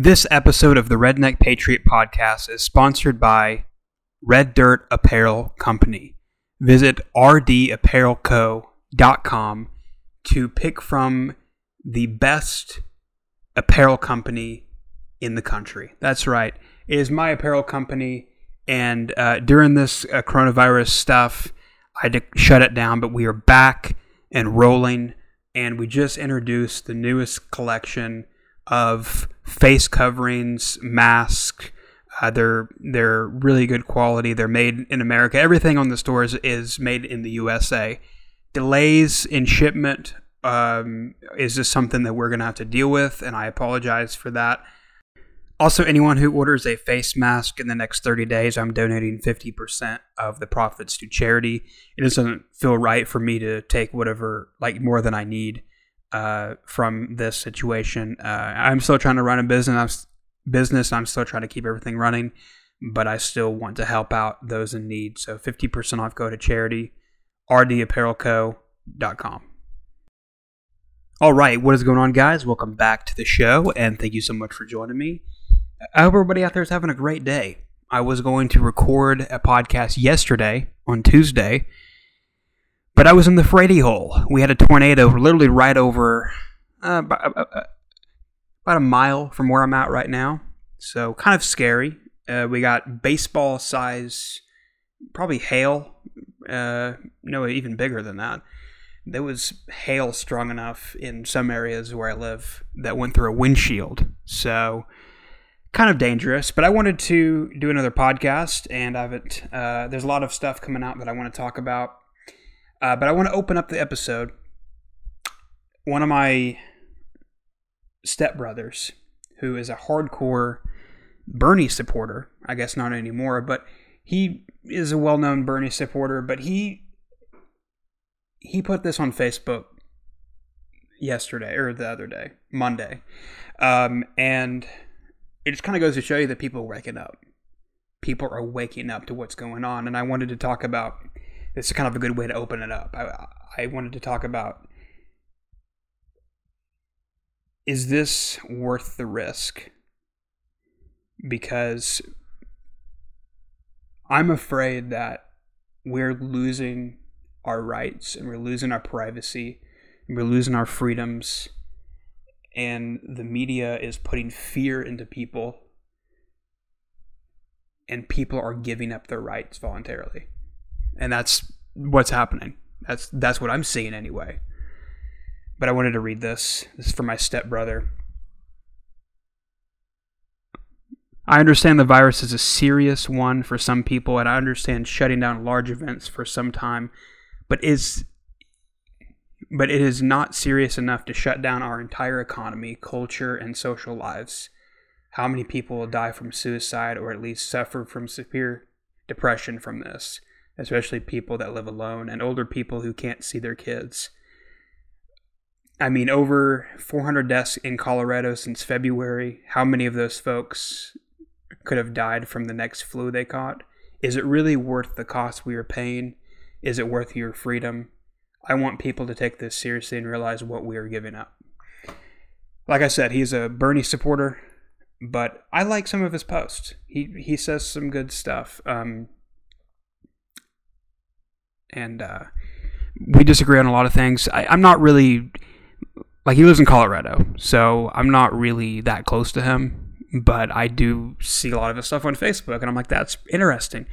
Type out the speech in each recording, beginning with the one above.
This episode of the Redneck Patriot podcast is sponsored by Red Dirt Apparel Company. Visit rdapparelco.com to pick from the best apparel company in the country. That's right. It is my apparel company. And uh, during this uh, coronavirus stuff, I had to shut it down, but we are back and rolling. And we just introduced the newest collection of face coverings, masks. Uh, they're they're really good quality. They're made in America. Everything on the stores is made in the USA. Delays in shipment um, is just something that we're to have to deal with, and I apologize for that. Also, anyone who orders a face mask in the next 30 days, I'm donating 50% of the profits to charity. It doesn't feel right for me to take whatever, like more than I need uh, from this situation. Uh, I'm still trying to run a business. I'm, business. I'm still trying to keep everything running, but I still want to help out those in need. So 50% off go to charity, rdapparelco.com. All right, what is going on, guys? Welcome back to the show, and thank you so much for joining me. I hope everybody out there is having a great day. I was going to record a podcast yesterday on Tuesday, but I was in the fraidy hole. We had a tornado literally right over uh, about, about a mile from where I'm at right now. So kind of scary. Uh, we got baseball size, probably hail. Uh, no, even bigger than that. There was hail strong enough in some areas where I live that went through a windshield. So kind of dangerous. But I wanted to do another podcast, and I've uh, there's a lot of stuff coming out that I want to talk about. Uh, but I want to open up the episode. One of my stepbrothers, who is a hardcore Bernie supporter, I guess not anymore, but he is a well-known Bernie supporter. But he he put this on Facebook yesterday or the other day, Monday, um, and it just kind of goes to show you that people are waking up. People are waking up to what's going on, and I wanted to talk about. Is kind of a good way to open it up. I, I wanted to talk about is this worth the risk? Because I'm afraid that we're losing our rights and we're losing our privacy and we're losing our freedoms and the media is putting fear into people and people are giving up their rights voluntarily and that's what's happening. That's that's what i'm seeing anyway. But i wanted to read this. This is for my stepbrother. I understand the virus is a serious one for some people, and I understand shutting down large events for some time, but is but it is not serious enough to shut down our entire economy, culture, and social lives. How many people will die from suicide or at least suffer from severe depression from this, especially people that live alone and older people who can't see their kids? I mean, over 400 deaths in Colorado since February. How many of those folks could have died from the next flu they caught? Is it really worth the cost we are paying? Is it worth your freedom? I want people to take this seriously and realize what we are giving up. Like I said, he's a Bernie supporter, but I like some of his posts. He he says some good stuff. Um, and uh, we disagree on a lot of things. I, I'm not really like he lives in Colorado, so I'm not really that close to him. But I do see a lot of his stuff on Facebook, and I'm like, that's interesting.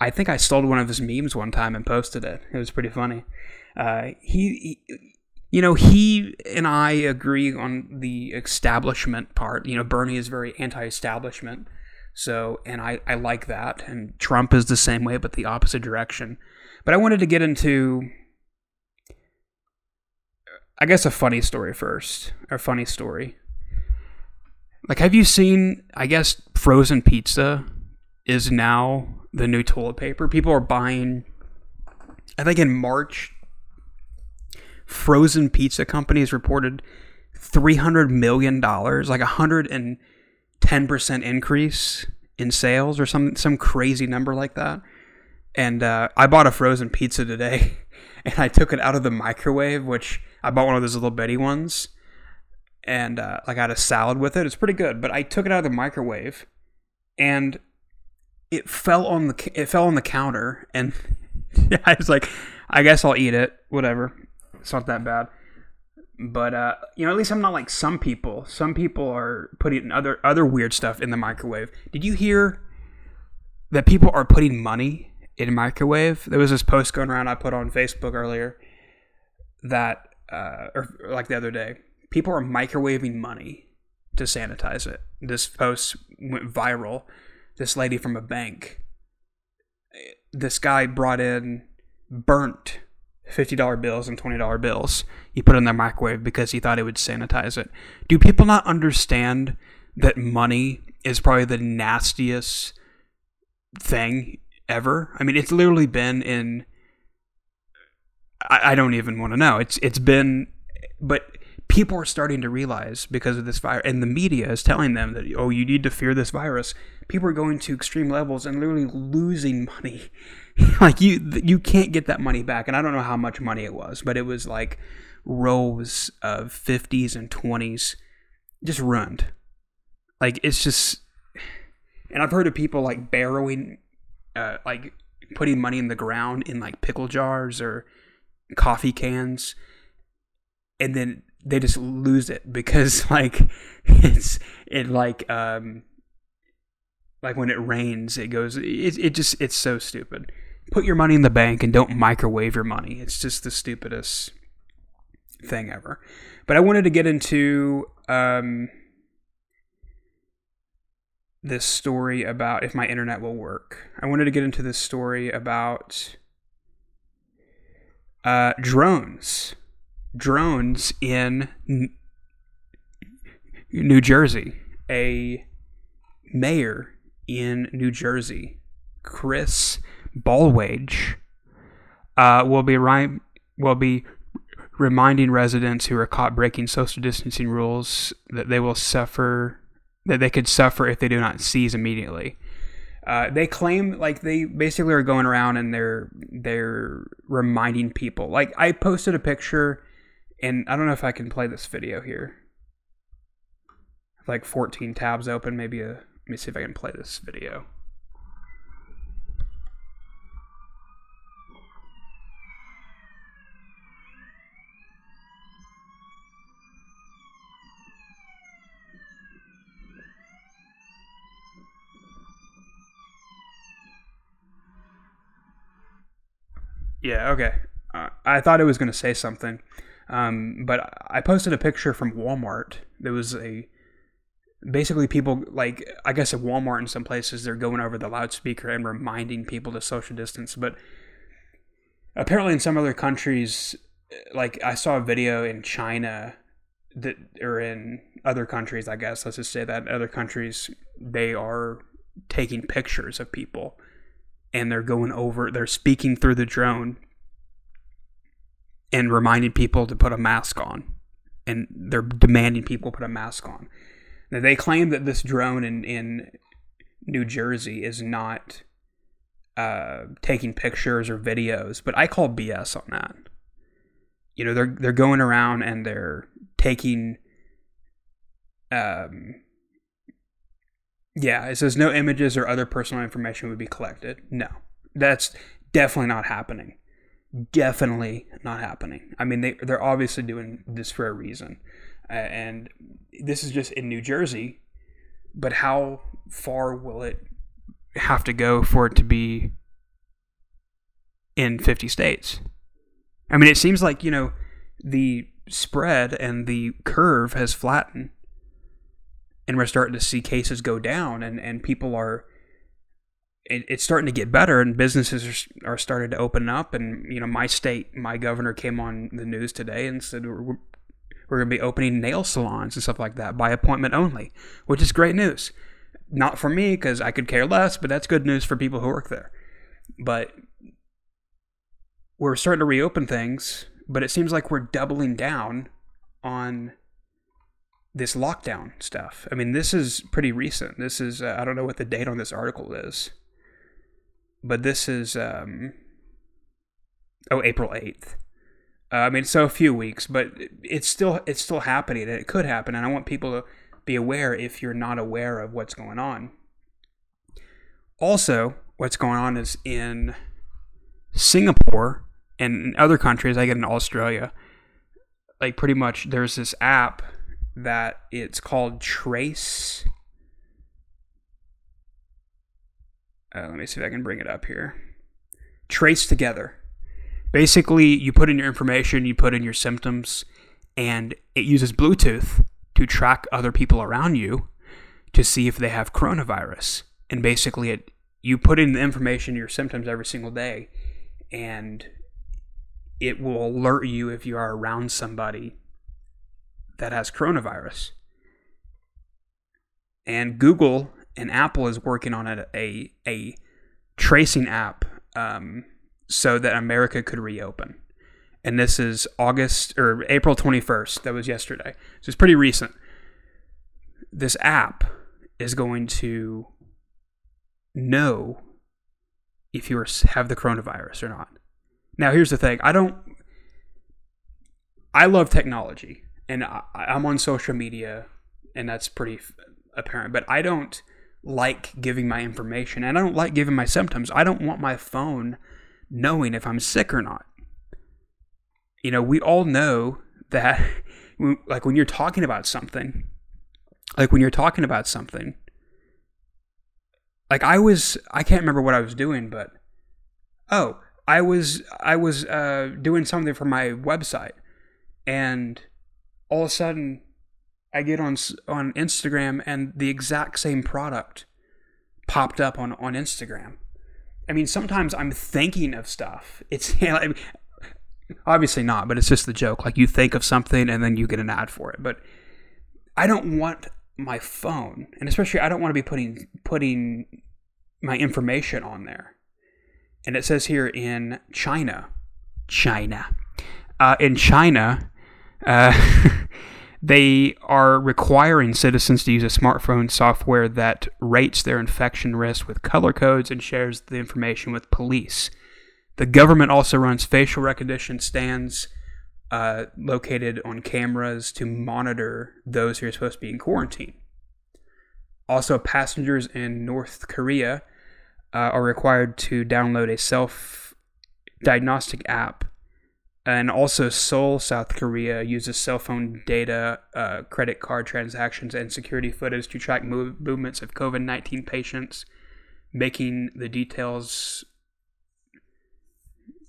I think I stole one of his memes one time and posted it. It was pretty funny. Uh, he, he, you know, he and I agree on the establishment part. You know, Bernie is very anti-establishment. So, and I, I like that. And Trump is the same way, but the opposite direction. But I wanted to get into, I guess, a funny story first. A funny story. Like, have you seen, I guess, frozen pizza is now the new toilet paper? People are buying, I think in March frozen pizza companies reported $300 million, like a 110% increase in sales or some, some crazy number like that. And uh, I bought a frozen pizza today and I took it out of the microwave, which I bought one of those little Betty ones. and uh, like I had a salad with it. It's pretty good, but I took it out of the microwave, and it fell on the it fell on the counter, and I was like, I guess I'll eat it. Whatever, it's not that bad. But uh, you know, at least I'm not like some people. Some people are putting other other weird stuff in the microwave. Did you hear that people are putting money in microwave? There was this post going around I put on Facebook earlier that, uh, or like the other day, people are microwaving money to sanitize it. This post went viral. This lady from a bank, this guy brought in burnt $50 bills and $20 bills. He put in the microwave because he thought it would sanitize it. Do people not understand that money is probably the nastiest thing ever? I mean, it's literally been in. I, I don't even want to know. It's it's been, but people are starting to realize because of this virus, and the media is telling them that oh, you need to fear this virus. People are going to extreme levels and literally losing money. like you, you can't get that money back. And I don't know how much money it was, but it was like rows of fifties and twenties, just ruined. Like it's just, and I've heard of people like barrowing, uh, like putting money in the ground in like pickle jars or coffee cans, and then they just lose it because like it's it like um like when it rains it goes it, it just it's so stupid. Put your money in the bank and don't microwave your money. It's just the stupidest thing ever. But i wanted to get into um this story about if my internet will work i wanted to get into this story about uh drones drones in New Jersey. A mayor in New Jersey, Chris Bollwage, uh, will be will be reminding residents who are caught breaking social distancing rules that they will suffer that they could suffer if they do not seize immediately. Uh, they claim like they basically are going around and they're they're reminding people. Like I posted a picture and I don't know if I can play this video here. Like 14 tabs open, maybe a. Let me see if I can play this video. Yeah, okay. Uh, I thought it was going to say something. Um, but I posted a picture from Walmart. There was a basically people like I guess at Walmart in some places they're going over the loudspeaker and reminding people to social distance. But apparently in some other countries, like I saw a video in China that or in other countries, I guess let's just say that other countries they are taking pictures of people and they're going over they're speaking through the drone and reminding people to put a mask on. And they're demanding people put a mask on. Now, they claim that this drone in, in New Jersey is not uh, taking pictures or videos, but I call BS on that. You know, they're they're going around and they're taking um yeah, it says no images or other personal information would be collected. No. That's definitely not happening definitely not happening. I mean, they they're obviously doing this for a reason, uh, and this is just in New Jersey. But how far will it have to go for it to be in 50 states? I mean, it seems like you know the spread and the curve has flattened, and we're starting to see cases go down, and and people are it, it's starting to get better and businesses are, are starting to open up. And you know my state my governor came on the news today and said we're, we're going to be opening nail salons and stuff like that by appointment only which is great news. Not for me because i could care less but that's good news for people who work there. But we're starting to reopen things but it seems like we're doubling down on this lockdown stuff. I mean, this is pretty recent. This is, uh, I don't know what the date on this article is but this is um, oh April eighth. Uh, I mean, so a few weeks, but it's still it's still happening, and it could happen. And I want people to be aware if you're not aware of what's going on. Also, what's going on is in Singapore and in other countries, I get in Australia, like pretty much there's this app that it's called Trace. Uh, let me see if I can bring it up here. Trace Together. Basically, you put in your information, you put in your symptoms, and it uses Bluetooth to track other people around you to see if they have coronavirus. And basically, it you put in the information, your symptoms every single day, and it will alert you if you are around somebody that has coronavirus. And Google and Apple is working on a a, a tracing app um, so that America could reopen. And this is August or April 21st. That was yesterday. So it's pretty recent. This app is going to know if you have the coronavirus or not. Now, here's the thing I don't, I love technology and I, I'm on social media and that's pretty apparent, but I don't like giving my information and I don't like giving my symptoms. I don't want my phone knowing if I'm sick or not. You know, we all know that, like, when you're talking about something, like, when you're talking about something, like, I was, I can't remember what I was doing, but, oh, I was, I was uh, doing something for my website, and all of a sudden, I get on on Instagram and the exact same product popped up on on Instagram. I mean, sometimes I'm thinking of stuff. It's obviously not, but it's just the joke. Like you think of something and then you get an ad for it. But I don't want my phone, and especially I don't want to be putting putting my information on there. And it says here in China, China, uh, in China. Uh, They are requiring citizens to use a smartphone software that rates their infection risk with color codes and shares the information with police. The government also runs facial recognition stands uh, located on cameras to monitor those who are supposed to be in quarantine. Also, passengers in North Korea uh, are required to download a self diagnostic app and also Seoul, South Korea uses cell phone data, uh, credit card transactions, and security footage to track move- movements of COVID 19 patients, making the details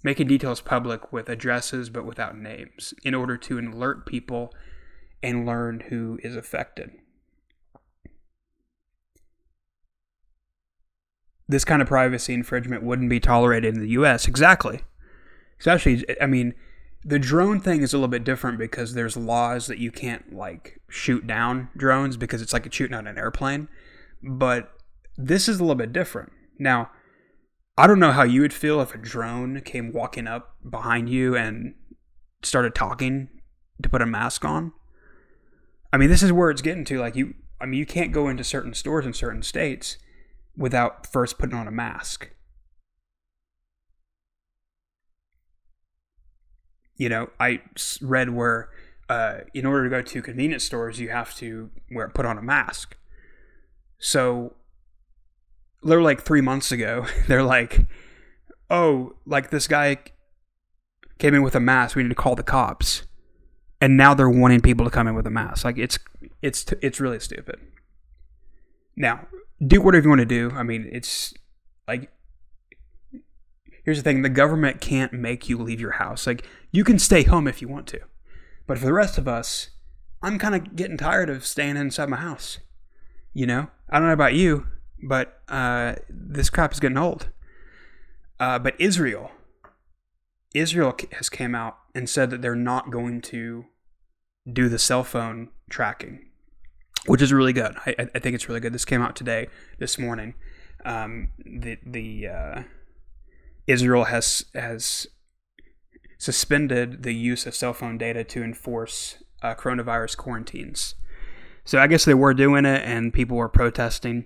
making details public with addresses but without names in order to alert people and learn who is affected. This kind of privacy infringement wouldn't be tolerated in the US. Exactly. Especially, I mean, the drone thing is a little bit different because there's laws that you can't like shoot down drones because it's like shooting out an airplane. But this is a little bit different. Now, I don't know how you would feel if a drone came walking up behind you and started talking to put a mask on. I mean, this is where it's getting to. Like you, I mean, you can't go into certain stores in certain states without first putting on a mask. You know, I read where uh, in order to go to convenience stores, you have to wear put on a mask. So, they're like three months ago, they're like, "Oh, like this guy came in with a mask. We need to call the cops." And now they're wanting people to come in with a mask. Like it's it's it's really stupid. Now, do whatever you want to do. I mean, it's like here's the thing the government can't make you leave your house. Like, you can stay home if you want to. But for the rest of us, I'm kind of getting tired of staying inside my house. You know? I don't know about you, but uh, this crap is getting old. Uh, but Israel, Israel has came out and said that they're not going to do the cell phone tracking, which is really good. I, I think it's really good. This came out today, this morning. Um, the the uh, Israel has has suspended the use of cell phone data to enforce uh, coronavirus quarantines. So I guess they were doing it, and people were protesting.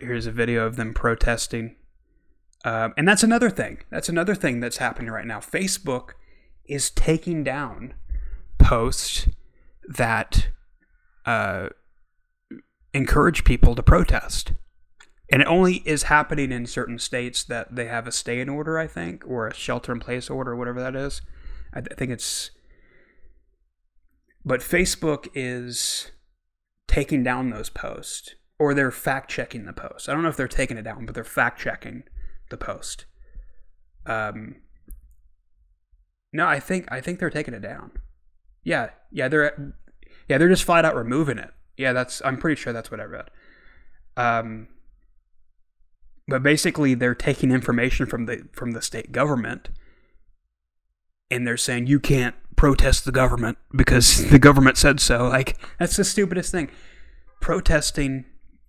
Here's a video of them protesting, um, and that's another thing. That's another thing that's happening right now. Facebook is taking down posts that uh, encourage people to protest. And it only is happening in certain states that they have a stay in order, I think, or a shelter in place order, whatever that is. I, th- I think it's. But Facebook is taking down those posts, or they're fact checking the post. I don't know if they're taking it down, but they're fact checking the post. Um, no, I think I think they're taking it down. Yeah, yeah, they're yeah they're just flat out removing it. Yeah, that's I'm pretty sure that's what I read. Um, but basically they're taking information from the from the state government and they're saying you can't protest the government because the government said so. Like that's the stupidest thing. Protesting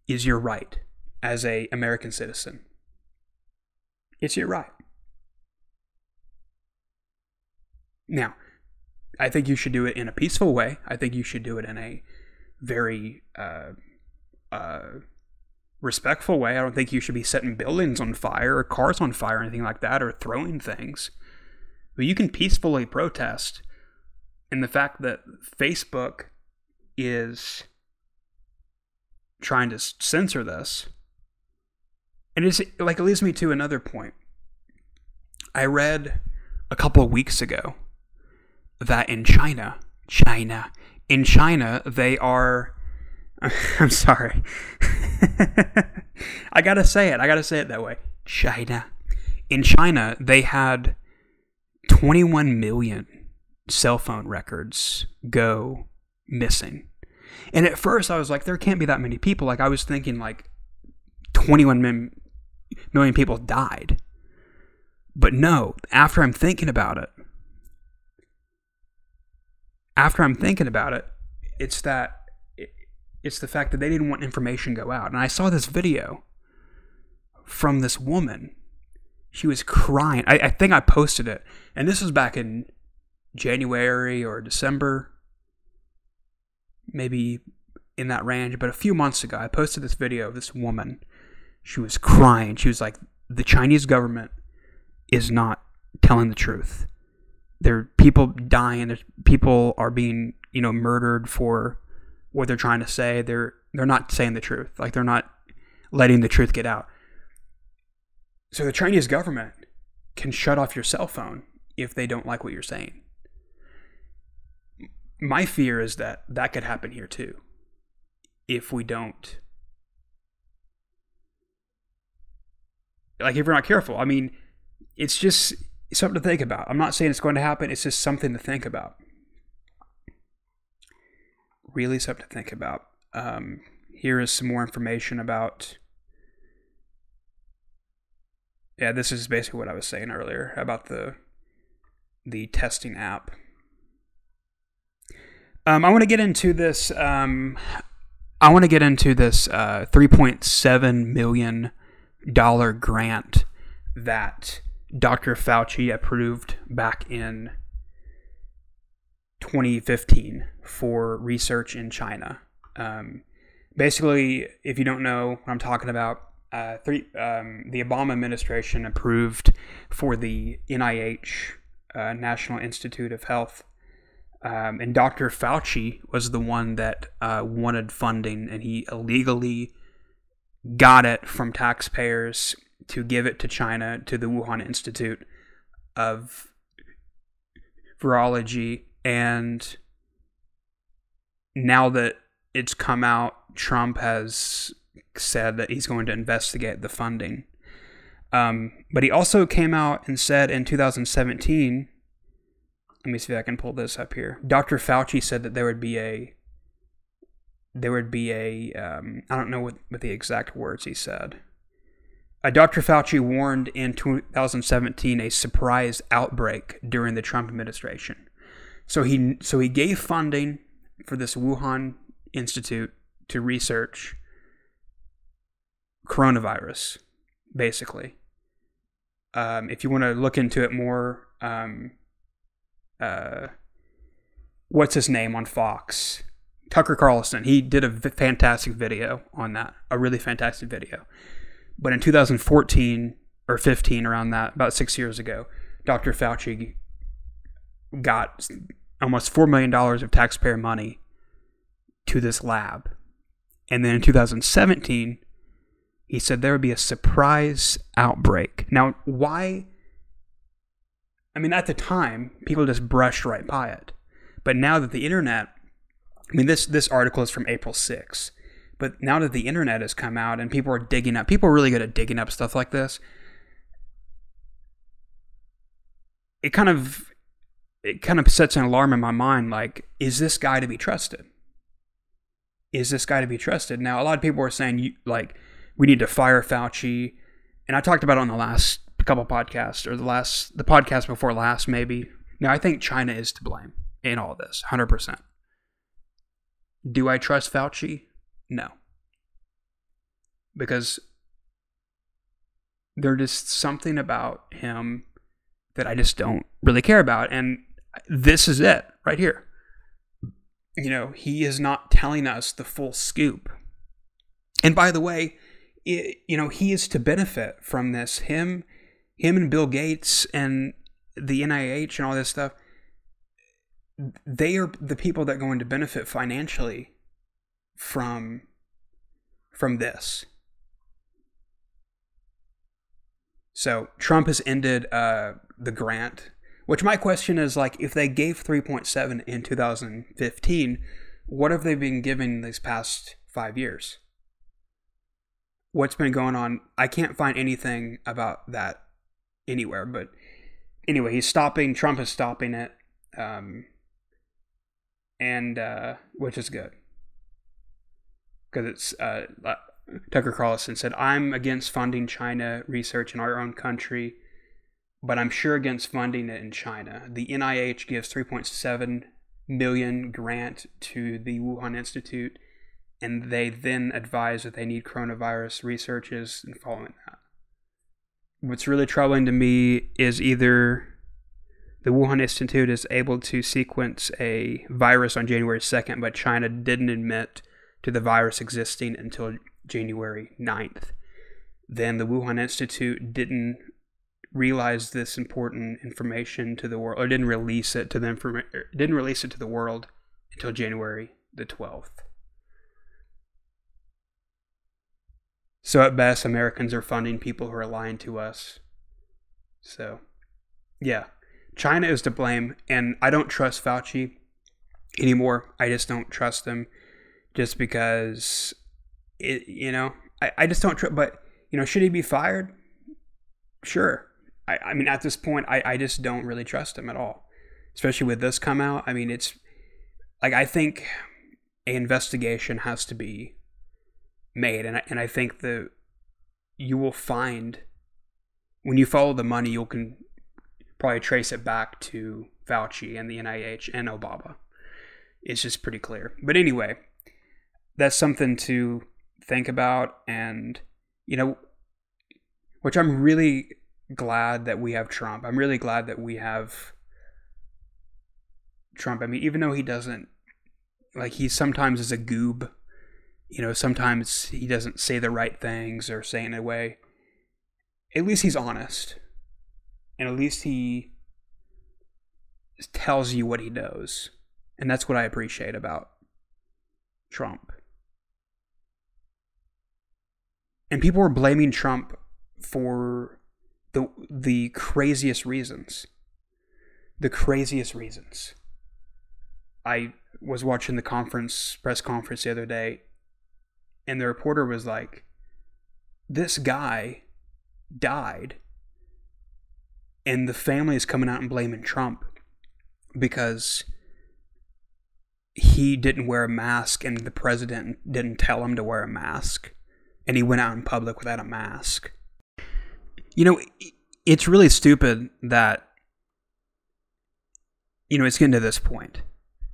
is your right as a American citizen. It's your right. Now, I think you should do it in a peaceful way. I think you should do it in a very uh, uh, respectful way. I don't think you should be setting buildings on fire or cars on fire or anything like that or throwing things. But you can peacefully protest. And the fact that Facebook is trying to censor this, and it's like it leads me to another point. I read a couple of weeks ago that in China, China, in China, they are. I'm sorry. I gotta say it. I gotta say it that way. China. In China, they had 21 million cell phone records go missing. And at first, I was like, there can't be that many people. Like, I was thinking, like, 21 million people died. But no, after I'm thinking about it, after I'm thinking about it, it's that it's the fact that they didn't want information go out. And I saw this video from this woman. She was crying. I, I think I posted it, and this was back in January or December, maybe in that range. But a few months ago, I posted this video of this woman. She was crying. She was like, "The Chinese government is not telling the truth." there are people dying. There's people are being you know murdered for what they're trying to say. They're they're not saying the truth. Like they're not letting the truth get out. So the Chinese government can shut off your cell phone if they don't like what you're saying. My fear is that that could happen here too. If we don't like if we're not careful. I mean, it's just something to think about. I'm not saying it's going to happen, it's just something to think about. Really something to think about. Um, here is some more information about. Yeah, this is basically what I was saying earlier about the the testing app. Um, I want to get into this. Um, I want to get into this uh, 3.7 million dollar grant that Dr. Fauci approved back in 2015 for research in China. Um, basically, if you don't know what I'm talking about, uh, three, um, the Obama administration approved for the NIH, uh, National Institute of Health, um, and Dr. Fauci was the one that uh, wanted funding, and he illegally got it from taxpayers to give it to China to the Wuhan Institute of Virology. And now that it's come out, Trump has said that he's going to investigate the funding. Um, but he also came out and said in 2017, let me see if I can pull this up here. Dr. Fauci said that there would be a there would be a um, I don't know what, what the exact words he said. Uh, Dr. Fauci warned in 2017 a surprise outbreak during the Trump administration. So he so he gave funding for this Wuhan Institute to research coronavirus, basically. Um, if you want to look into it more, um, uh, what's his name on Fox? Tucker Carlson. He did a fantastic video on that, a really fantastic video. But in 2014 or 15, around that, about six years ago, Dr. Fauci got almost $4 million of taxpayer money to this lab. And then in 2017, he said there would be a surprise outbreak. Now, why? I mean, at the time, people just brushed right by it. But now that the internet, I mean, this, this article is from April 6th. But now that the internet has come out and people are digging up, people are really good at digging up stuff like this. It kind of it kind of sets an alarm in my mind like is this guy to be trusted? Is this guy to be trusted? Now a lot of people are saying you like we need to fire fauci. And i talked about it on the last couple podcasts or the last the podcast before last maybe. Now i think china is to blame in all this 100% do i trust fauci? No. Because there's just something about him that i just don't really care about. And this is it right here. You know, he is not telling us the full scoop. And by the way, it, you know, he is to benefit from this. Him, him and Bill Gates and the NIH and all this stuff, they are the people that are going to benefit financially from from this. So Trump has ended uh, the grant which my question is like, if they gave 3.7 in 2015, what have they been given these past five years? What's been going on? I can't find anything about that anywhere. But anyway, he's stopping. Trump is stopping it, um, and uh, which is good because it's uh, Tucker Carlson said, "I'm against funding China research in our own country." But I'm sure against funding it in China. The NIH gives 3.7 million grant to the Wuhan Institute, and they then advise that they need coronavirus researches and following that. What's really troubling to me is either the Wuhan Institute is able to sequence a virus on January 2nd, but China didn't admit to the virus existing until January 9th. Then the Wuhan Institute didn't realized this important information to the world, or didn't release it to the informa- er, didn't release it to the world until January the twelfth. So at best, Americans are funding people who are lying to us. So, yeah, China is to blame, and I don't trust Fauci anymore. I just don't trust him, just because it, you know, I, I just don't trust. But you know, should he be fired? Sure, I, I mean, at this point, I, I just don't really trust him at all, especially with this come out. I mean, it's like I think an investigation has to be made, and I, and I think that you will find when you follow the money, you can probably trace it back to Fauci and the NIH and Obama. It's just pretty clear. But anyway, that's something to think about, and you know, which I'm really glad that we have Trump. I'm really glad that we have Trump. I mean, even though he doesn't, like, he sometimes is a goob, you know, sometimes he doesn't say the right things or say in a way, at least he's honest. And at least he tells you what he knows. And that's what I appreciate about Trump. And people were blaming Trump for the the craziest reasons. The craziest reasons. I was watching the conference press conference the other day and the reporter was like this guy died and the family is coming out and blaming Trump because he didn't wear a mask and the president didn't tell him to wear a mask and he went out in public without a mask you know, it's really stupid that you know it's getting to this point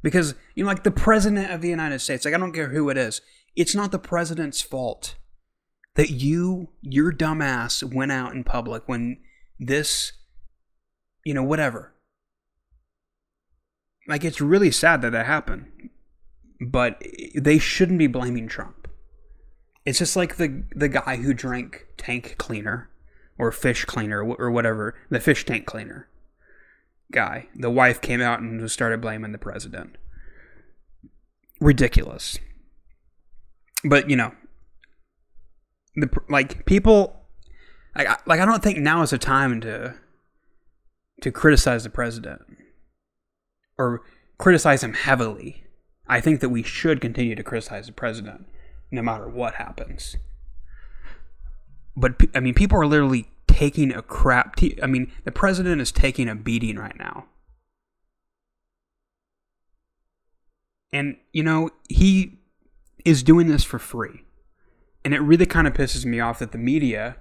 because you know, like the president of the United States, like I don't care who it is, it's not the president's fault that you, your dumbass, went out in public when this, you know, whatever. Like it's really sad that that happened, but they shouldn't be blaming Trump. It's just like the the guy who drank tank cleaner or fish cleaner or whatever, the fish tank cleaner. guy. The wife came out and started blaming the president. Ridiculous. But you know, the like people, like like I don't think now is the time to to criticize the president or criticize him heavily. I think that we should continue to criticize the president no matter what happens. But I mean, people are literally taking a crap. T- I mean, the president is taking a beating right now. And, you know, he is doing this for free. And it really kind of pisses me off that the media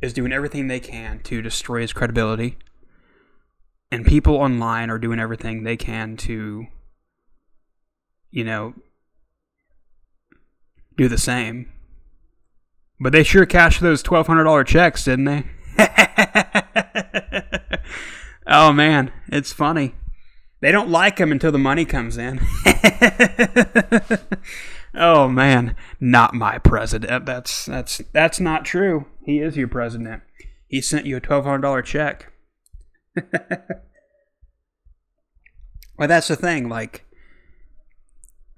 is doing everything they can to destroy his credibility. And people online are doing everything they can to, you know, do the same. But they sure cashed those $1,200 checks, didn't they? oh man, it's funny. They don't like him until the money comes in. oh man, not my president. That's that's that's not true. He is your president. He sent you a twelve hundred dollar check. well, that's the thing. Like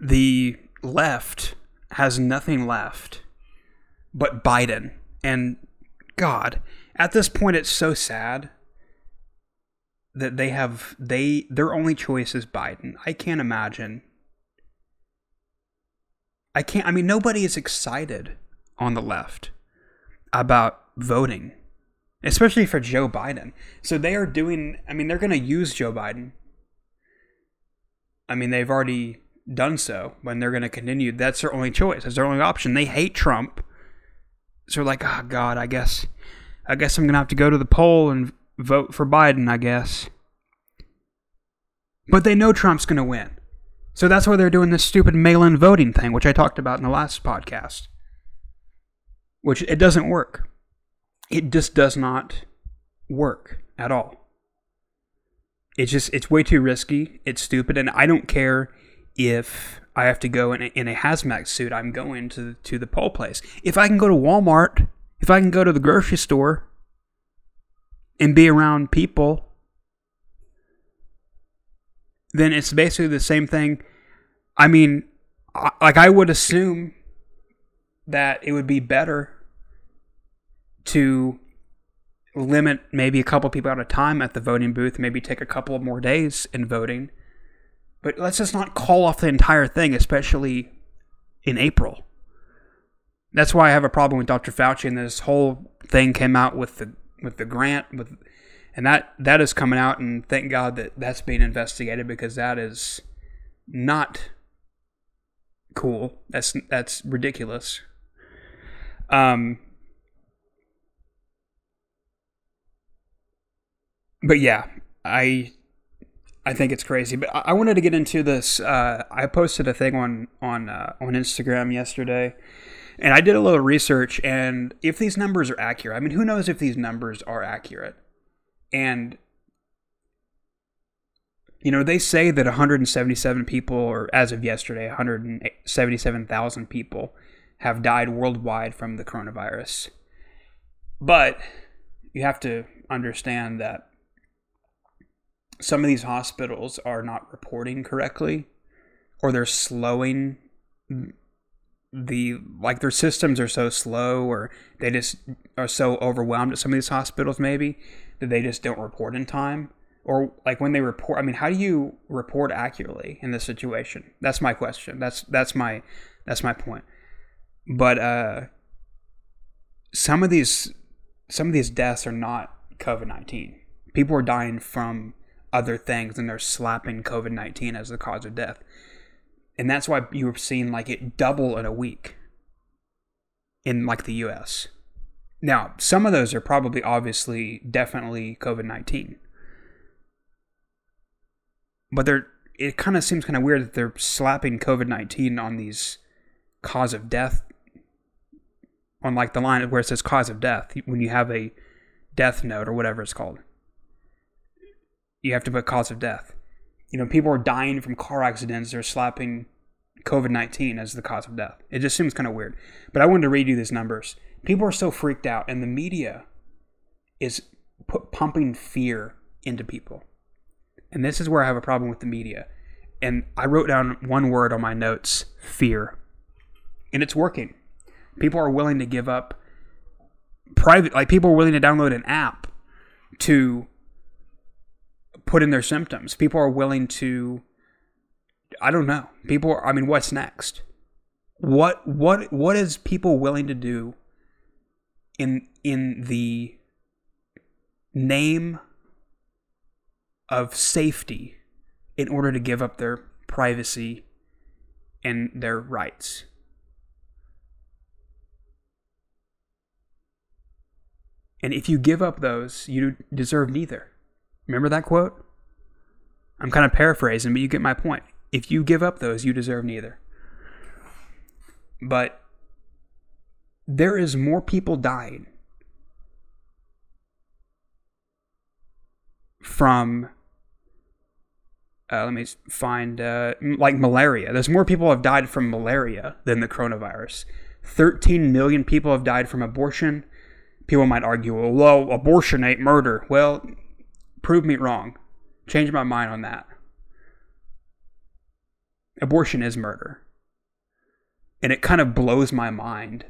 the left has nothing left but Biden, and God, at this point, it's so sad that they have they their only choice is Biden. I can't imagine. I can't. I mean, nobody is excited on the left about voting, especially for Joe Biden. So they are doing. I mean, they're going to use Joe Biden. I mean, they've already done so, when they're going to continue. That's their only choice. That's their only option. They hate Trump, so like, oh God, I guess I guess I'm going to have to go to the poll and vote for Biden, I guess. But they know Trump's going to win. So that's why they're doing this stupid mail in voting thing, which I talked about in the last podcast. Which it doesn't work. It just does not work at all. It's just, it's way too risky. It's stupid. And I don't care if I have to go in a, in a hazmat suit. I'm going to, to the poll place. If I can go to Walmart if I can go to the grocery store and be around people, then it's basically the same thing. I mean, like I would assume that it would be better to limit maybe a couple people at a time at the voting booth, maybe take a couple more days in voting. But let's just not call off the entire thing, especially in April. That's why I have a problem with Dr. Fauci and this whole thing came out with the with the grant with and that that is coming out and thank God that that's being investigated because that is not cool. That's that's ridiculous. Um But yeah, I I think it's crazy. But I, I wanted to get into this. Uh, I posted a thing on on uh, on Instagram yesterday and I did a little research, and if these numbers are accurate, I mean, who knows if these numbers are accurate? And, you know, they say that 177 people, or as of yesterday, 177,000 people have died worldwide from the coronavirus. But you have to understand that some of these hospitals are not reporting correctly, or they're slowing the like their systems are so slow or they just are so overwhelmed at some of these hospitals maybe that they just don't report in time? Or like when they report i mean how do you report accurately in this situation? That's my question. That's that's my that's my point. But uh some of these some of these deaths are not covid-19 people are dying from other things and they're slapping covid-19 as the cause of death and that's why you have seen like it double in a week in like the US. Now, some of those are probably obviously definitely COVID 19. But they're it kind of seems kind of weird that they're slapping COVID 19 on these cause of death on like the line where it says cause of death when you have a death note or whatever it's called. You have to put cause of death you know, people are dying from car accidents. They're slapping COVID 19 as the cause of death. It just seems kind of weird. But I wanted to read you these numbers. People are so freaked out, and the media is put, pumping fear into people. and this is where I have a problem with the media. And I wrote down one word on my notes fear. And it's working. People are willing to give up private, like, people are willing to download an app to put in their symptoms. People are willing to, I don't know. People, are, I mean, what's next? What, what, what is people willing to do in, in the name of safety in order to give up their privacy and their rights. And if you give up those, you deserve neither. Remember that quote? I'm kind of paraphrasing, but you get my point. If you give up those, you deserve neither. But there is more people dying from uh, let me find uh, like malaria. There's more people have died from malaria than the coronavirus. 13 million people have died from abortion. People might argue, well, abortion ain't murder. Well, prove me wrong. Change my mind on that. Abortion is murder. And it kind of blows my mind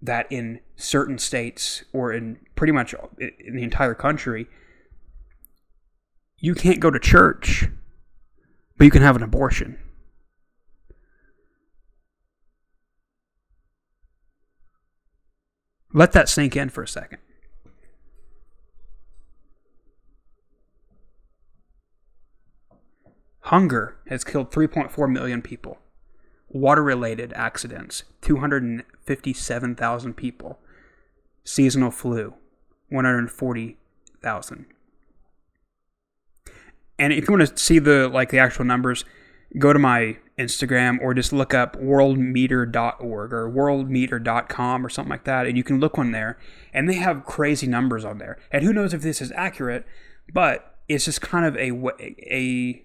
that in certain states or in pretty much in the entire country, you can't go to church, but you can have an abortion. Let that sink in for a second. Hunger has killed 3.4 million people. Water related accidents, 257,000 people. Seasonal flu, 140,000. And if you want to see the like the actual numbers, go to my Instagram or just look up worldmeter.org or worldmeter.com or something like that and you can look on there and they have crazy numbers on there. And who knows if this is accurate, but it's just kind of a a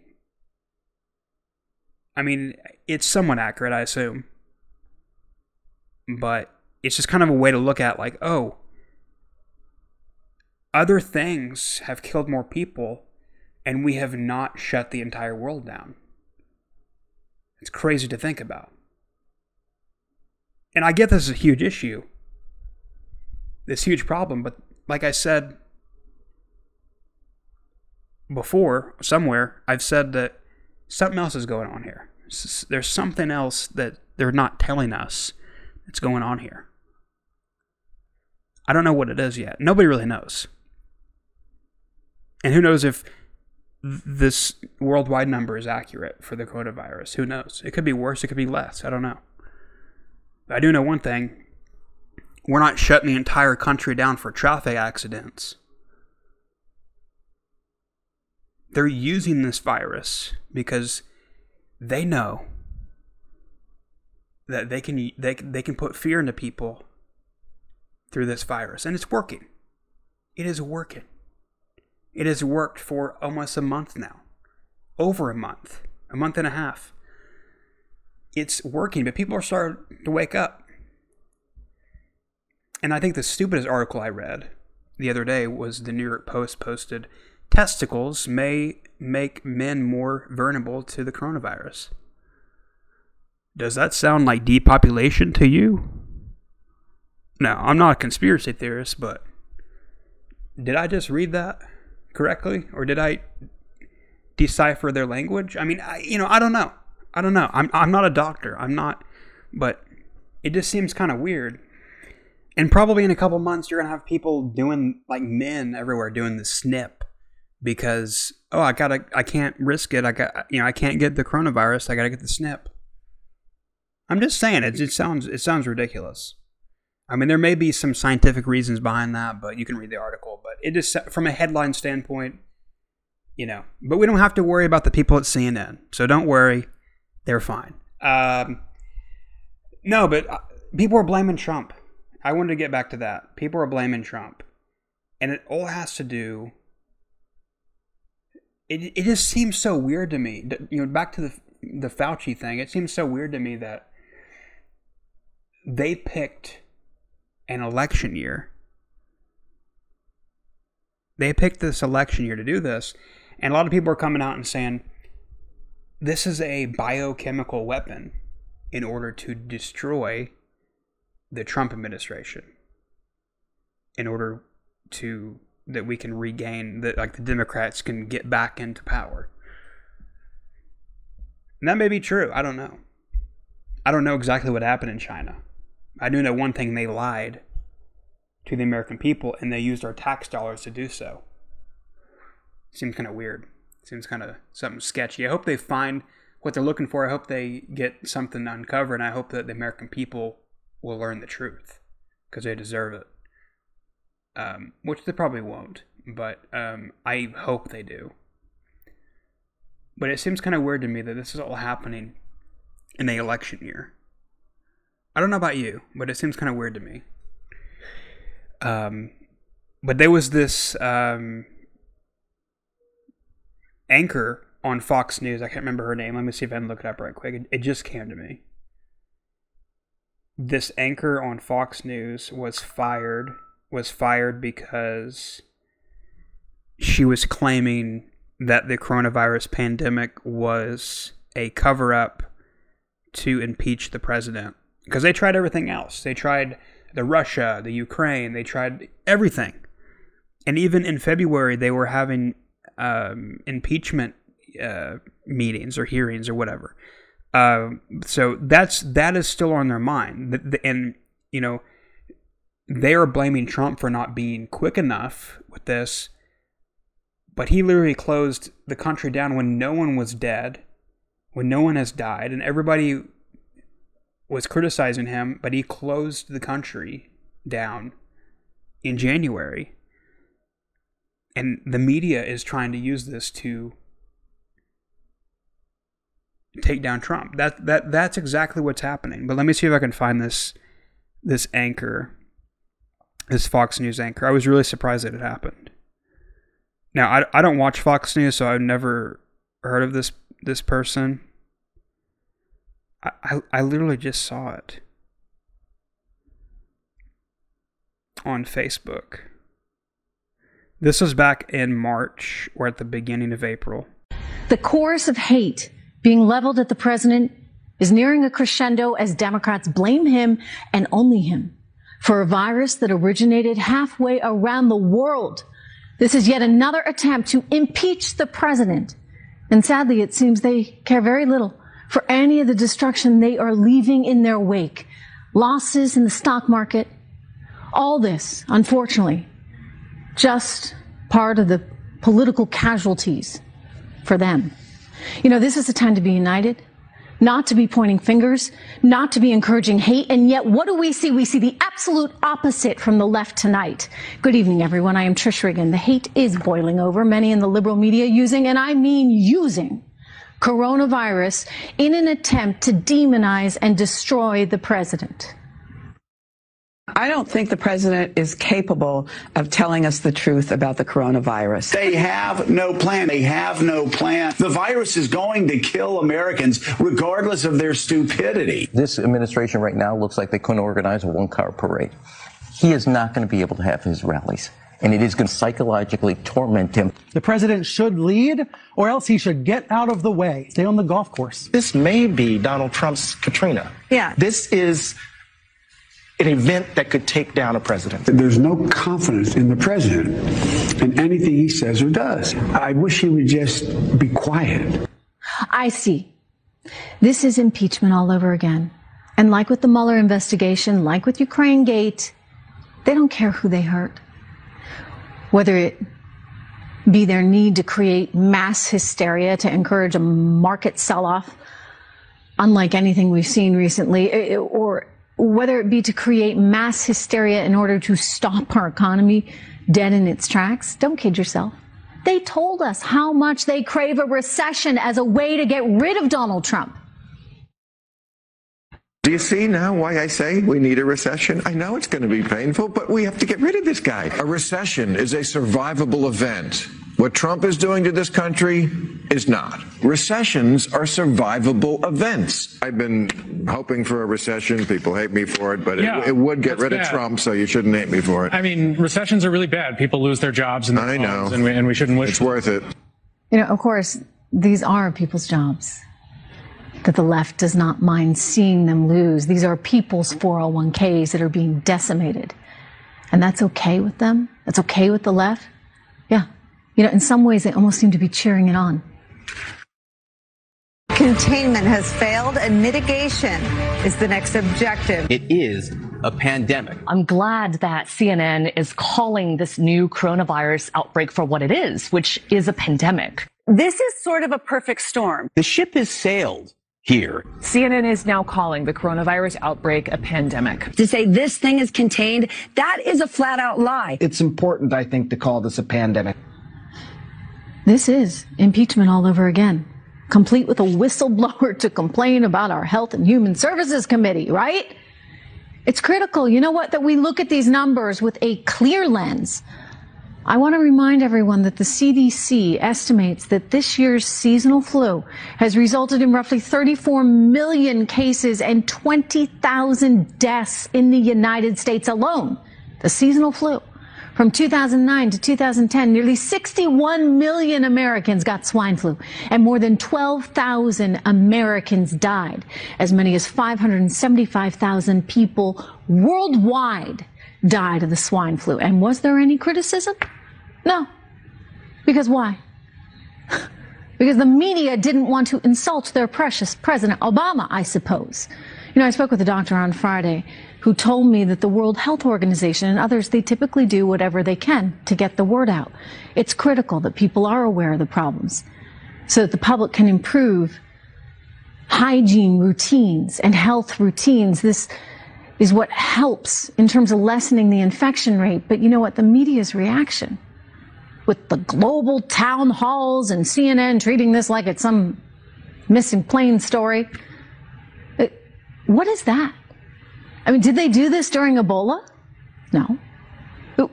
I mean, it's somewhat accurate, I assume. But it's just kind of a way to look at like, oh, other things have killed more people and we have not shut the entire world down. It's crazy to think about. And I get this is a huge issue, this huge problem, but like I said before, somewhere, I've said that something else is going on here. There's something else that they're not telling us that's going on here. I don't know what it is yet. Nobody really knows. And who knows if this worldwide number is accurate for the coronavirus. Who knows? It could be worse, it could be less. I don't know. But I do know one thing we're not shutting the entire country down for traffic accidents. They're using this virus because they know that they can they, they can put fear into people through this virus and it's working. It is working. It has worked for almost a month now. Over a month. A month and a half. It's working, but people are starting to wake up. And I think the stupidest article I read the other day was the New York Post posted testicles may make men more vulnerable to the coronavirus. Does that sound like depopulation to you? No, I'm not a conspiracy theorist, but did I just read that? correctly, or did I decipher their language? I mean, I, you know, I don't know. I don't know. I'm I'm not a doctor. I'm not, but it just seems kind of weird. And probably in a couple months, you're gonna have people doing like men everywhere doing the snip because oh, I gotta, I can't risk it. I got, you know, I can't get the coronavirus. I gotta get the snip. I'm just saying it. It sounds it sounds ridiculous. I mean, there may be some scientific reasons behind that, but you can read the article. But it is from a headline standpoint, you know. But we don't have to worry about the people at CNN, so don't worry, they're fine. Um, no, but uh, people are blaming Trump. I wanted to get back to that. People are blaming Trump, and it all has to do. It it just seems so weird to me. You know, back to the the Fauci thing. It seems so weird to me that they picked an election year. They picked this election year to do this, And a lot of people are coming out and saying this is a biochemical weapon in order to destroy the Trump administration. In order to that we can regain that like the Democrats can get back into power. And that may be true. I don't know. I don't know exactly what happened in China. I do know one thing they lied to the American people and they used our tax dollars to do so. Seems kind of weird. Seems kind of something sketchy. I hope they find what they're looking for. I hope they get something uncovered, and I hope that the American people will learn the truth because they deserve it. Um, which they probably won't, but um, I hope they do. But it seems kind of weird to me that this is all happening in the election year. I don't know about you, but it seems kind of weird to me. Um, but there was this um, anchor on Fox News. I can't remember her name. Let me see if I can look it up right quick. It, it just came to me. This anchor on Fox News was fired. Was fired because she was claiming that the coronavirus pandemic was a cover up to impeach the president because they tried everything else. They tried the Russia, the Ukraine, they tried everything. And even in February, they were having um, impeachment uh, meetings or hearings or whatever. Uh, so that's that is still on their mind, and you know they are blaming Trump for not being quick enough with this. But he literally closed the country down when no one was dead, when no one has died, and everybody was criticizing him. But he closed the country down in January and the media is trying to use this to take down Trump. That that that's exactly what's happening. But let me see if I can find this this anchor, this Fox News anchor. I was really surprised that it happened. Now I, I don't watch Fox News, so I've never heard of this this person. I, I, I literally just saw it on Facebook. This was back in March or at the beginning of April. The chorus of hate being leveled at the president is nearing a crescendo as Democrats blame him and only him for a virus that originated halfway around the world. This is yet another attempt to impeach the president. And sadly, it seems they care very little for any of the destruction they are leaving in their wake. Losses in the stock market. All this, unfortunately, just part of the political casualties for them. You know, this is a time to be united, not to be pointing fingers, not to be encouraging hate. And yet, what do we see? We see the absolute opposite from the left tonight. Good evening, everyone. I am Trish Regan. The hate is boiling over. Many in the liberal media using, and I mean using, coronavirus in an attempt to demonize and destroy the president. I don't think the president is capable of telling us the truth about the coronavirus. They have no plan. They have no plan. The virus is going to kill Americans regardless of their stupidity. This administration right now looks like they couldn't organize a one car parade. He is not going to be able to have his rallies. And it is going to psychologically torment him. The president should lead, or else he should get out of the way, stay on the golf course. This may be Donald Trump's Katrina. Yeah. This is an event that could take down a president. There's no confidence in the president in anything he says or does. I wish he would just be quiet. I see. This is impeachment all over again. And like with the Mueller investigation, like with Ukraine Gate, they don't care who they hurt. Whether it be their need to create mass hysteria to encourage a market sell off, unlike anything we've seen recently, eh, eh, or whether it be to create mass hysteria in order to stop our economy dead in its tracks. Don't kid yourself. They told us how much they crave a recession as a way to get rid of Donald Trump. Do you see now why I say we need a recession? I know it's going to be painful, but we have to get rid of this guy. A recession is a survivable event. What Trump is doing to this country is not. Recessions are survivable events. I've been hoping for a recession. People hate me for it, but yeah, it, it, would get rid bad. of Trump, so you shouldn't hate me for it. I mean, recessions are really bad. People lose their jobs and their I know. And we, and we shouldn't wish. It's worth it. You know, of course, these are people's jobs that the left does not mind seeing them lose. These are people's 401ks that are being decimated. And that's okay with them? That's okay with the left? Yeah. You know, in some ways, they almost seem to be cheering it on. Containment has failed and mitigation is the next objective. It is a pandemic. I'm glad that CNN is calling this new coronavirus outbreak for what it is, which is a pandemic. This is sort of a perfect storm. The ship has sailed here. CNN is now calling the coronavirus outbreak a pandemic. To say this thing is contained, that is a flat out lie. It's important, I think, to call this a pandemic. This is impeachment all over again, complete with a whistleblower to complain about our Health and Human Services Committee, right? It's critical, you know what, that we look at these numbers with a clear lens. I want to remind everyone that the CDC estimates that this year's seasonal flu has resulted in roughly 34 million cases and 20,000 deaths in the United States alone. The seasonal flu. From 2009 to 2010, nearly 61 million Americans got swine flu and more than 12,000 Americans died. As many as 575,000 people worldwide died of the swine flu. And was there any criticism? No. Because why? because the media didn't want to insult their precious President Obama, I suppose. You know, I spoke with a doctor on Friday who told me that the World Health Organization and others, they typically do whatever they can to get the word out. It's critical that people are aware of the problems so that the public can improve hygiene routines and health routines. This is what helps in terms of lessening the infection rate. But you know what? The media's reaction with the global town halls and CNN treating this like it's some missing plane story. What is that? I mean, did they do this during Ebola? No.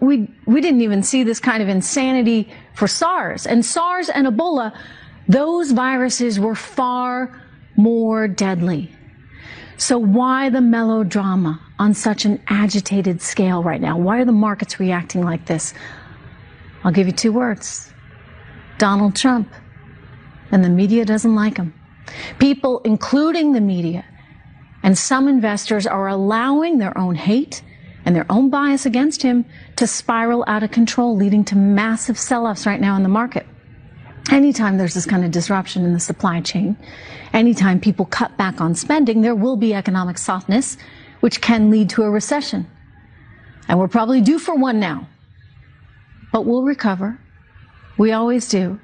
We, we didn't even see this kind of insanity for SARS. And SARS and Ebola, those viruses were far more deadly. So why the melodrama on such an agitated scale right now? Why are the markets reacting like this? I'll give you two words. Donald Trump. And the media doesn't like him. People, including the media, and some investors are allowing their own hate and their own bias against him to spiral out of control, leading to massive sell-offs right now in the market. Anytime there's this kind of disruption in the supply chain, anytime people cut back on spending, there will be economic softness, which can lead to a recession. And we're probably due for one now. But we'll recover. We always do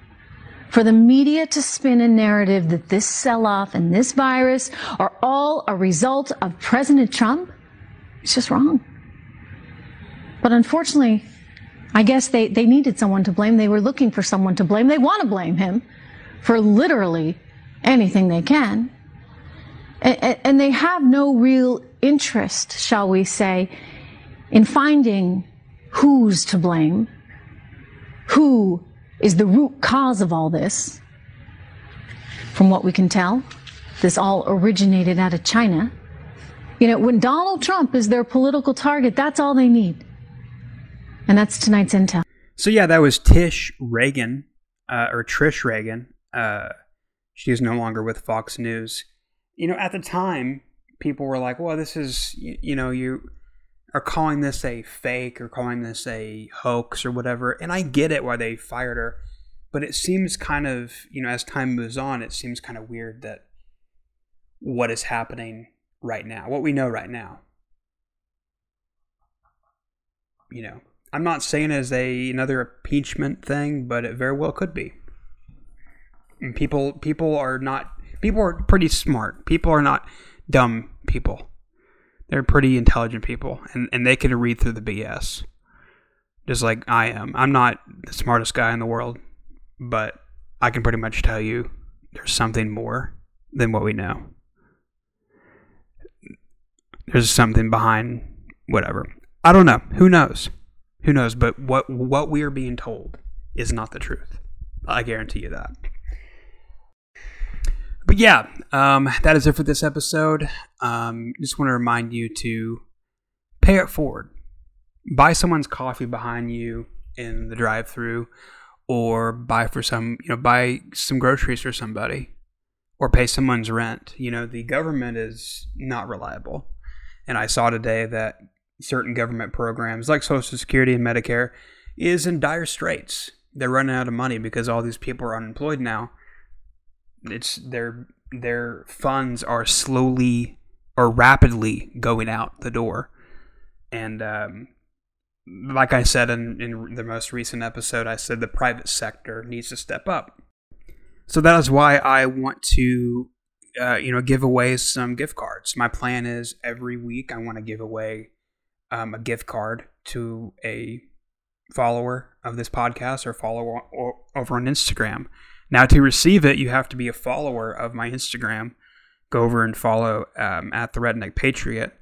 for the media to spin a narrative that this sell off and this virus are all a result of President Trump, it's just wrong. But unfortunately, I guess they, they needed someone to blame. They were looking for someone to blame. They want to blame him for literally anything they can. And, and they have no real interest, shall we say, in finding who's to blame, who is the root cause of all this. From what we can tell, this all originated out of China. You know, when Donald Trump is their political target, that's all they need. And that's tonight's intel. So yeah, that was Tish Reagan, uh, or Trish Reagan. Uh, she is no longer with Fox News. You know, at the time, people were like, "Well, this is you, you know you are calling this a fake or calling this a hoax or whatever. And I get it why they fired her, but it seems kind of, you know, as time moves on, it seems kind of weird that what is happening right now, what we know right now. You know, I'm not saying as a another impeachment thing, but it very well could be. And people people are not people are pretty smart. People are not dumb people. They're pretty intelligent people, and, and they can read through the BS. Just like I am. I'm not the smartest guy in the world, but I can pretty much tell you there's something more than what we know. There's something behind whatever. I don't know. Who knows? Who knows? But what what we are being told is not the truth. I guarantee you that. But yeah, um, that is it for this episode. Um, just want to remind you to pay it forward. Buy someone's coffee behind you in the drive-through, or buy for some, you know, buy some groceries for somebody or pay someone's rent. You know, the government is not reliable. And I saw today that certain government programs like Social Security and Medicare is in dire straits. They're running out of money because all these people are unemployed now. It's their their funds are slowly or rapidly going out the door. And um, like I said in, in the most recent episode, I said the private sector needs to step up. So that is why I want to, uh, you know, give away some gift cards. My plan is every week I want to give away um, a gift card to a follower of this podcast or follower over on Instagram. Now, to receive it, you have to be a follower of my Instagram. Go over and follow um, at the Redneck Patriot.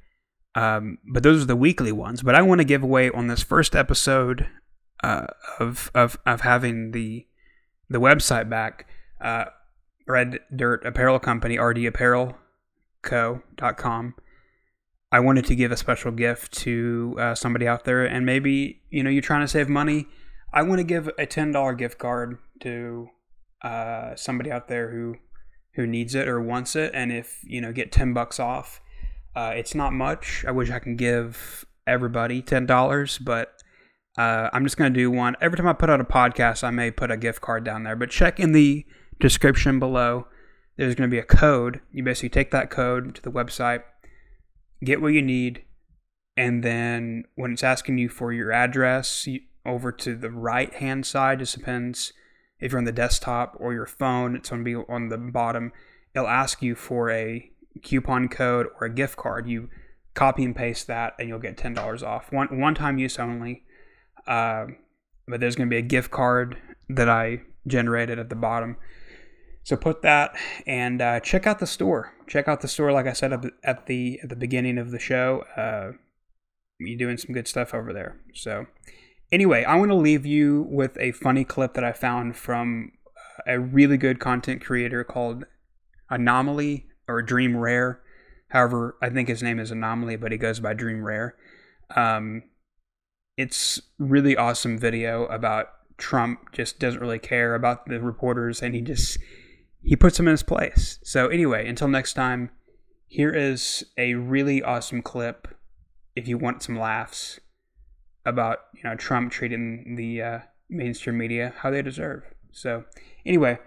Um, but those are the weekly ones. But I want to give away on this first episode uh, of, of of having the the website back. Uh, Red Dirt Apparel Company, rdapparelco.com. I wanted to give a special gift to uh, somebody out there, and maybe you know you're trying to save money. I want to give a ten dollar gift card to uh, somebody out there who who needs it or wants it, and if you know get ten bucks off, uh, it's not much. I wish I can give everybody ten dollars, but uh, I'm just gonna do one every time I put out a podcast. I may put a gift card down there, but check in the description below. There's gonna be a code. You basically take that code to the website, get what you need, and then when it's asking you for your address, you, over to the right hand side, just depends if you're on the desktop or your phone, it's going to be on the bottom. It'll ask you for a coupon code or a gift card. You copy and paste that, and you'll get ten dollars off. One one time use only. Uh, but there's going to be a gift card that I generated at the bottom. So put that and uh, check out the store. Check out the store, like I said at the at the beginning of the show. Uh, you're doing some good stuff over there. So Anyway, I want to leave you with a funny clip that I found from a really good content creator called Anomaly or Dream Rare. However, I think his name is Anomaly, but he goes by Dream Rare. Um, it's really awesome video about Trump just doesn't really care about the reporters and he just he puts them in his place. So anyway, until next time, here is a really awesome clip if you want some laughs about you know Trump treating the uh, mainstream media how they deserve. So anyway,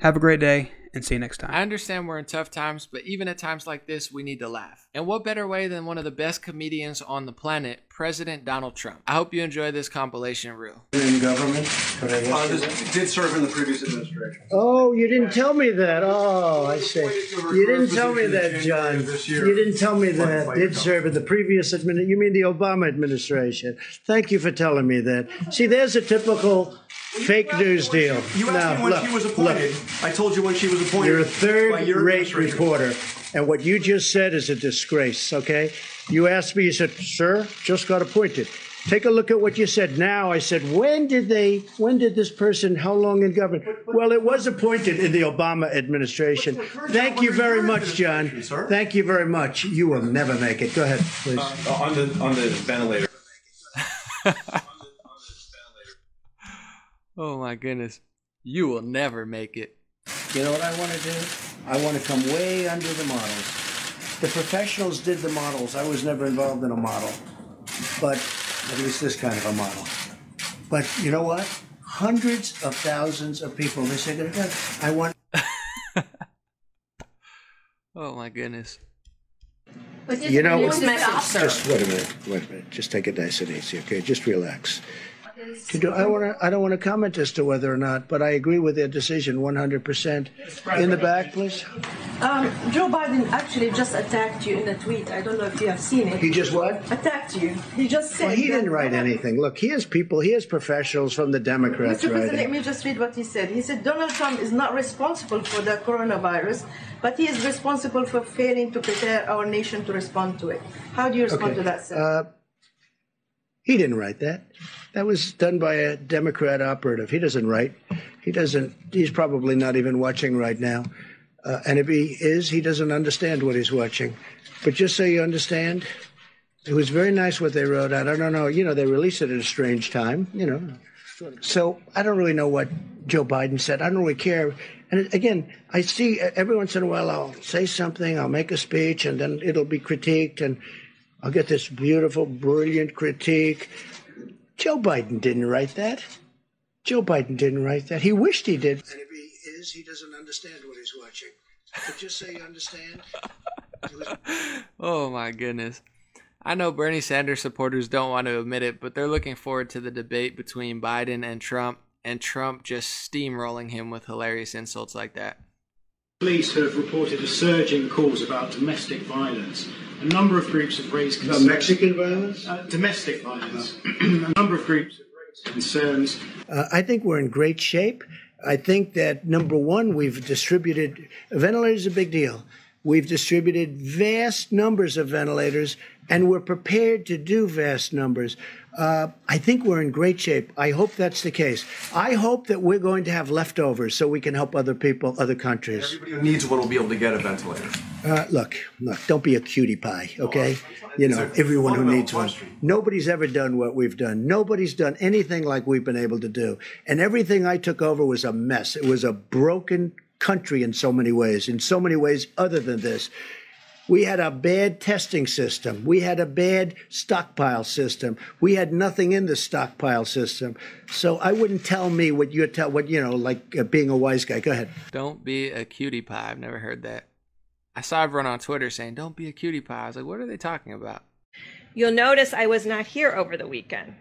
have a great day and see you next time. I understand we're in tough times, but even at times like this, we need to laugh. And what better way than one of the best comedians on the planet, President Donald Trump? I hope you enjoy this compilation reel. In government? Uh, did serve in the previous administration. Oh, you didn't tell me that. Oh, I see. You didn't tell me that, John. You didn't tell me that. Did serve in the previous administration. You mean the Obama administration. Thank you for telling me that. See, there's a typical Fake news deal. You asked me when look, she was appointed. look. I told you when she was appointed. You're a by your third-rate administration. reporter, and what you just said is a disgrace. Okay? You asked me. You said, "Sir, just got appointed." Take a look at what you said now. I said, when did they, when did this person, how long in government? Well, it was appointed in the Obama administration. Thank you very much, John. Thank you very much. You will never make it. Go ahead, please. Uh, on the on the ventilator. Oh my goodness. You will never make it. You know what I want to do? I want to come way under the models. The professionals did the models. I was never involved in a model, but at least this kind of a model. But you know what? Hundreds of thousands of people. They said, I want. Oh my goodness. You know, What's message, just wait a minute. Wait a minute. Just take it nice and easy, okay? Just relax. To do, I want to. I don't want to comment as to whether or not, but I agree with their decision 100. percent In the back, please. Um, Joe Biden actually just attacked you in a tweet. I don't know if you have seen it. He just what? Attacked you. He just said. Well, he didn't write anything. Look, he has people. He has professionals from the Democrats Mr. President, let me just read what he said. He said Donald Trump is not responsible for the coronavirus, but he is responsible for failing to prepare our nation to respond to it. How do you respond to that, sir? Uh, he didn't write that. That was done by a Democrat operative. He doesn't write. He doesn't. He's probably not even watching right now. Uh, and if he is, he doesn't understand what he's watching. But just so you understand, it was very nice what they wrote out. I don't know. You know, they released it at a strange time. You know, So I don't really know what Joe Biden said. I don't really care. And again, I see every once in a while I'll say something, I'll make a speech, and then it'll be critiqued, and I'll get this beautiful, brilliant critique. Joe Biden didn't write that. Joe Biden didn't write that. He wished he did. And if he is, he doesn't understand what he's watching. But just say you understand. oh my goodness. I know Bernie Sanders supporters don't want to admit it, but they're looking forward to the debate between Biden and Trump, and Trump just steamrolling him with hilarious insults like that. Police have reported a surge in calls about domestic violence. A number of groups have raised About concerns. Mexican violence? Uh, domestic violence. a number of groups have raised concerns. Uh, I think we're in great shape. I think that number one, we've distributed ventilators. A big deal. We've distributed vast numbers of ventilators, and we're prepared to do vast numbers. Uh, I think we're in great shape. I hope that's the case. I hope that we're going to have leftovers so we can help other people, other countries. Everybody who needs one will be able to get a ventilator. Uh, look, look, don't be a cutie pie, okay? You know, everyone who needs one. Nobody's ever done what we've done. Nobody's done anything like we've been able to do. And everything I took over was a mess. It was a broken country in so many ways, in so many ways other than this. We had a bad testing system. We had a bad stockpile system. We had nothing in the stockpile system. So I wouldn't tell me what you're tell what you know, like uh, being a wise guy. Go ahead. Don't be a cutie pie. I've never heard that. I saw everyone on Twitter saying, don't be a cutie pie. I was like, what are they talking about? You'll notice I was not here over the weekend.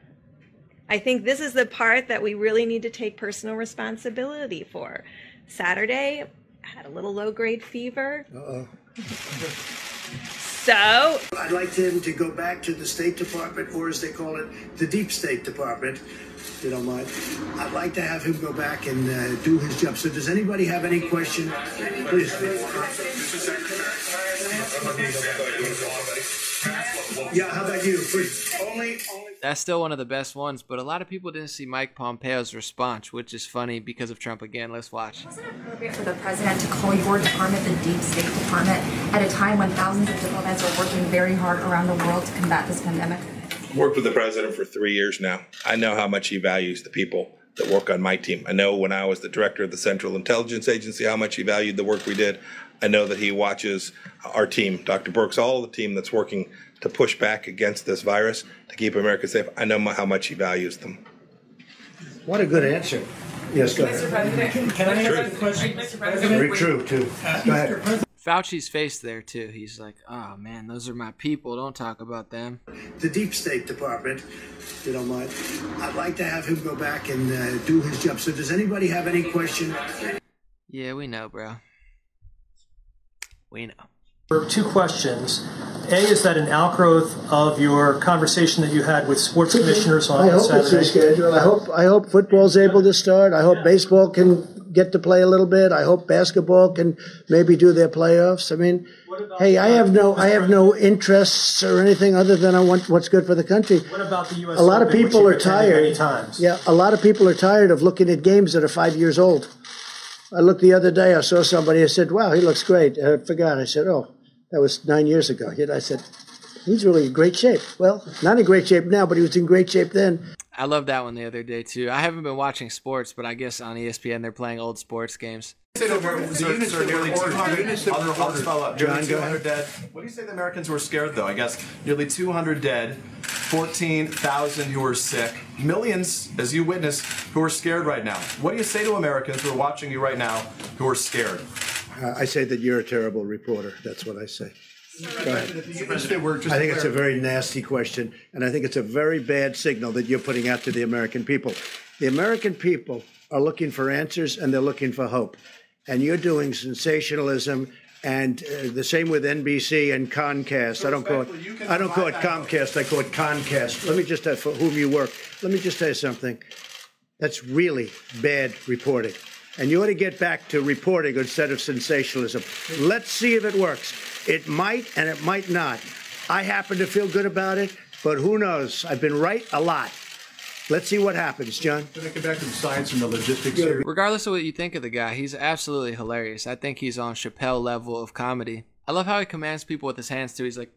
I think this is the part that we really need to take personal responsibility for. Saturday, I had a little low grade fever. Uh-oh. So, I'd like him to go back to the State Department, or as they call it, the Deep State Department, if you don't mind. I'd like to have him go back and uh, do his job. So, does anybody have any question? Please. Yeah, how about you? Please. Only, only. That's still one of the best ones, but a lot of people didn't see Mike Pompeo's response, which is funny because of Trump again. Let's watch. Was it appropriate for the president to call your department the deep state department at a time when thousands of diplomats are working very hard around the world to combat this pandemic? worked with the president for three years now. I know how much he values the people that work on my team. I know when I was the director of the Central Intelligence Agency how much he valued the work we did. I know that he watches our team, Dr. Birx, all the team that's working to push back against this virus to keep America safe. I know how much he values them. What a good answer. Yes, go Mr. ahead. President, can I ask a question? Mr. President, Very true, too. Go ahead. Fauci's face there too. He's like, "Oh man, those are my people. Don't talk about them." The Deep State Department, if you don't mind. I'd like to have him go back and uh, do his job. So, does anybody have any question? Yeah, we know, bro. We know. For two questions. A, is that an outgrowth of your conversation that you had with sports commissioners on I hope it's Saturday? rescheduled. I hope I hope football's able to start. I hope baseball can get to play a little bit. I hope basketball can maybe do their playoffs. I mean, hey, I have no I have no interests or anything other than I want what's good for the country. What about the U.S. A lot of Open, people are tired. Yeah, a lot of people are tired of looking at games that are five years old. I looked the other day. I saw somebody. I said, "Wow, he looks great." I forgot. I said, "Oh, that was nine years ago." I said, "He's really in great shape." Well, not in great shape now, but he was in great shape then. I love that one the other day too. I haven't been watching sports, but I guess on ESPN they're playing old sports games. Say the Americans are, are nearly 200. I'll, I'll spell out. John, Nearly 200 dead. What do you say the Americans were scared though? I guess nearly 200 dead, 14,000 who are sick, millions, as you witness, who are scared right now. What do you say to Americans who are watching you right now who are scared? Uh, I say that you're a terrible reporter. That's what I say. Go ahead. If they were just I think it's a very nasty question, and I think it's a very bad signal that you're putting out to the American people. The American people are looking for answers and they're looking for hope. And you're doing sensationalism and uh, the same with NBC and Comcast. I don't call it I don't call it Comcast, I call it Concast. Let me just uh, for whom you work. Let me just tell you something. That's really bad reporting. And you ought to get back to reporting instead of sensationalism. Let's see if it works. It might and it might not. I happen to feel good about it, but who knows? I've been right a lot. Let's see what happens, John. Can I get back to the science and the logistics? Here? Regardless of what you think of the guy, he's absolutely hilarious. I think he's on Chappelle level of comedy. I love how he commands people with his hands too. He's like,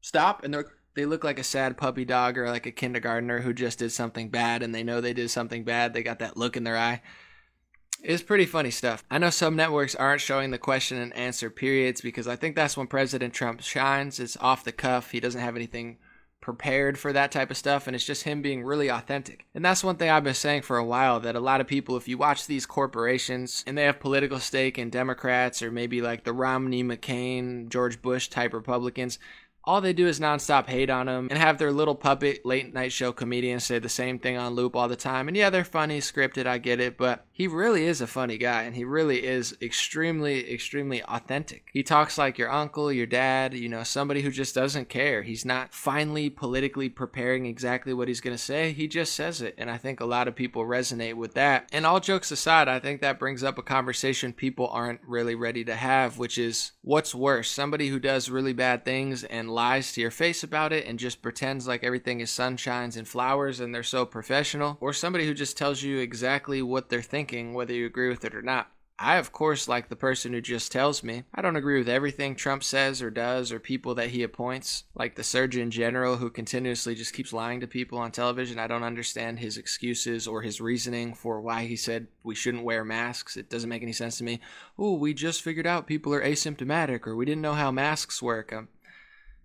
"Stop," and they're they look like a sad puppy dog or like a kindergartner who just did something bad and they know they did something bad. They got that look in their eye. It's pretty funny stuff. I know some networks aren't showing the question and answer periods because I think that's when President Trump shines. It's off the cuff. He doesn't have anything prepared for that type of stuff and it's just him being really authentic. And that's one thing I've been saying for a while that a lot of people if you watch these corporations and they have political stake in Democrats or maybe like the Romney, McCain, George Bush type Republicans, all they do is nonstop hate on him and have their little puppet late night show comedians say the same thing on loop all the time. And yeah, they're funny, scripted, I get it, but he really is a funny guy and he really is extremely, extremely authentic. He talks like your uncle, your dad, you know, somebody who just doesn't care. He's not finally politically preparing exactly what he's going to say, he just says it. And I think a lot of people resonate with that. And all jokes aside, I think that brings up a conversation people aren't really ready to have, which is what's worse, somebody who does really bad things and lies to your face about it and just pretends like everything is sunshines and flowers and they're so professional, or somebody who just tells you exactly what they're thinking, whether you agree with it or not. I, of course, like the person who just tells me. I don't agree with everything Trump says or does or people that he appoints, like the Surgeon General who continuously just keeps lying to people on television. I don't understand his excuses or his reasoning for why he said we shouldn't wear masks. It doesn't make any sense to me. Oh, we just figured out people are asymptomatic or we didn't know how masks work. Um,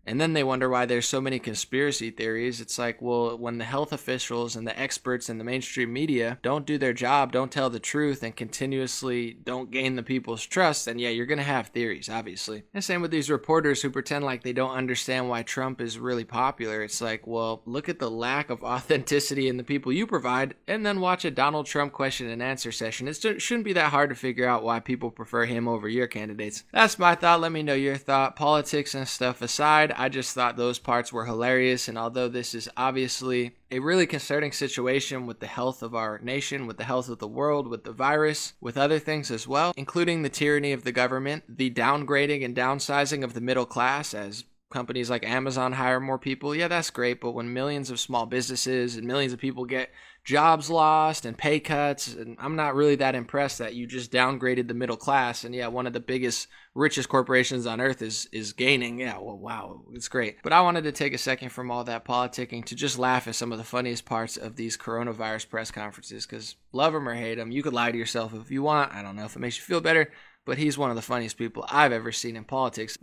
and then they wonder why there's so many conspiracy theories. It's like, well, when the health officials and the experts in the mainstream media don't do their job, don't tell the truth, and continuously don't gain the people's trust, then yeah, you're going to have theories, obviously. And same with these reporters who pretend like they don't understand why Trump is really popular. It's like, well, look at the lack of authenticity in the people you provide, and then watch a Donald Trump question and answer session. It shouldn't be that hard to figure out why people prefer him over your candidates. That's my thought. Let me know your thought. Politics and stuff aside, I just thought those parts were hilarious. And although this is obviously a really concerning situation with the health of our nation, with the health of the world, with the virus, with other things as well, including the tyranny of the government, the downgrading and downsizing of the middle class as companies like Amazon hire more people, yeah, that's great. But when millions of small businesses and millions of people get jobs lost and pay cuts, and I'm not really that impressed that you just downgraded the middle class. And yeah, one of the biggest, richest corporations on earth is is gaining. Yeah, well, wow, it's great. But I wanted to take a second from all that politicking to just laugh at some of the funniest parts of these coronavirus press conferences. Because love them or hate them, you could lie to yourself if you want. I don't know if it makes you feel better but he's one of the funniest people I've ever seen in politics.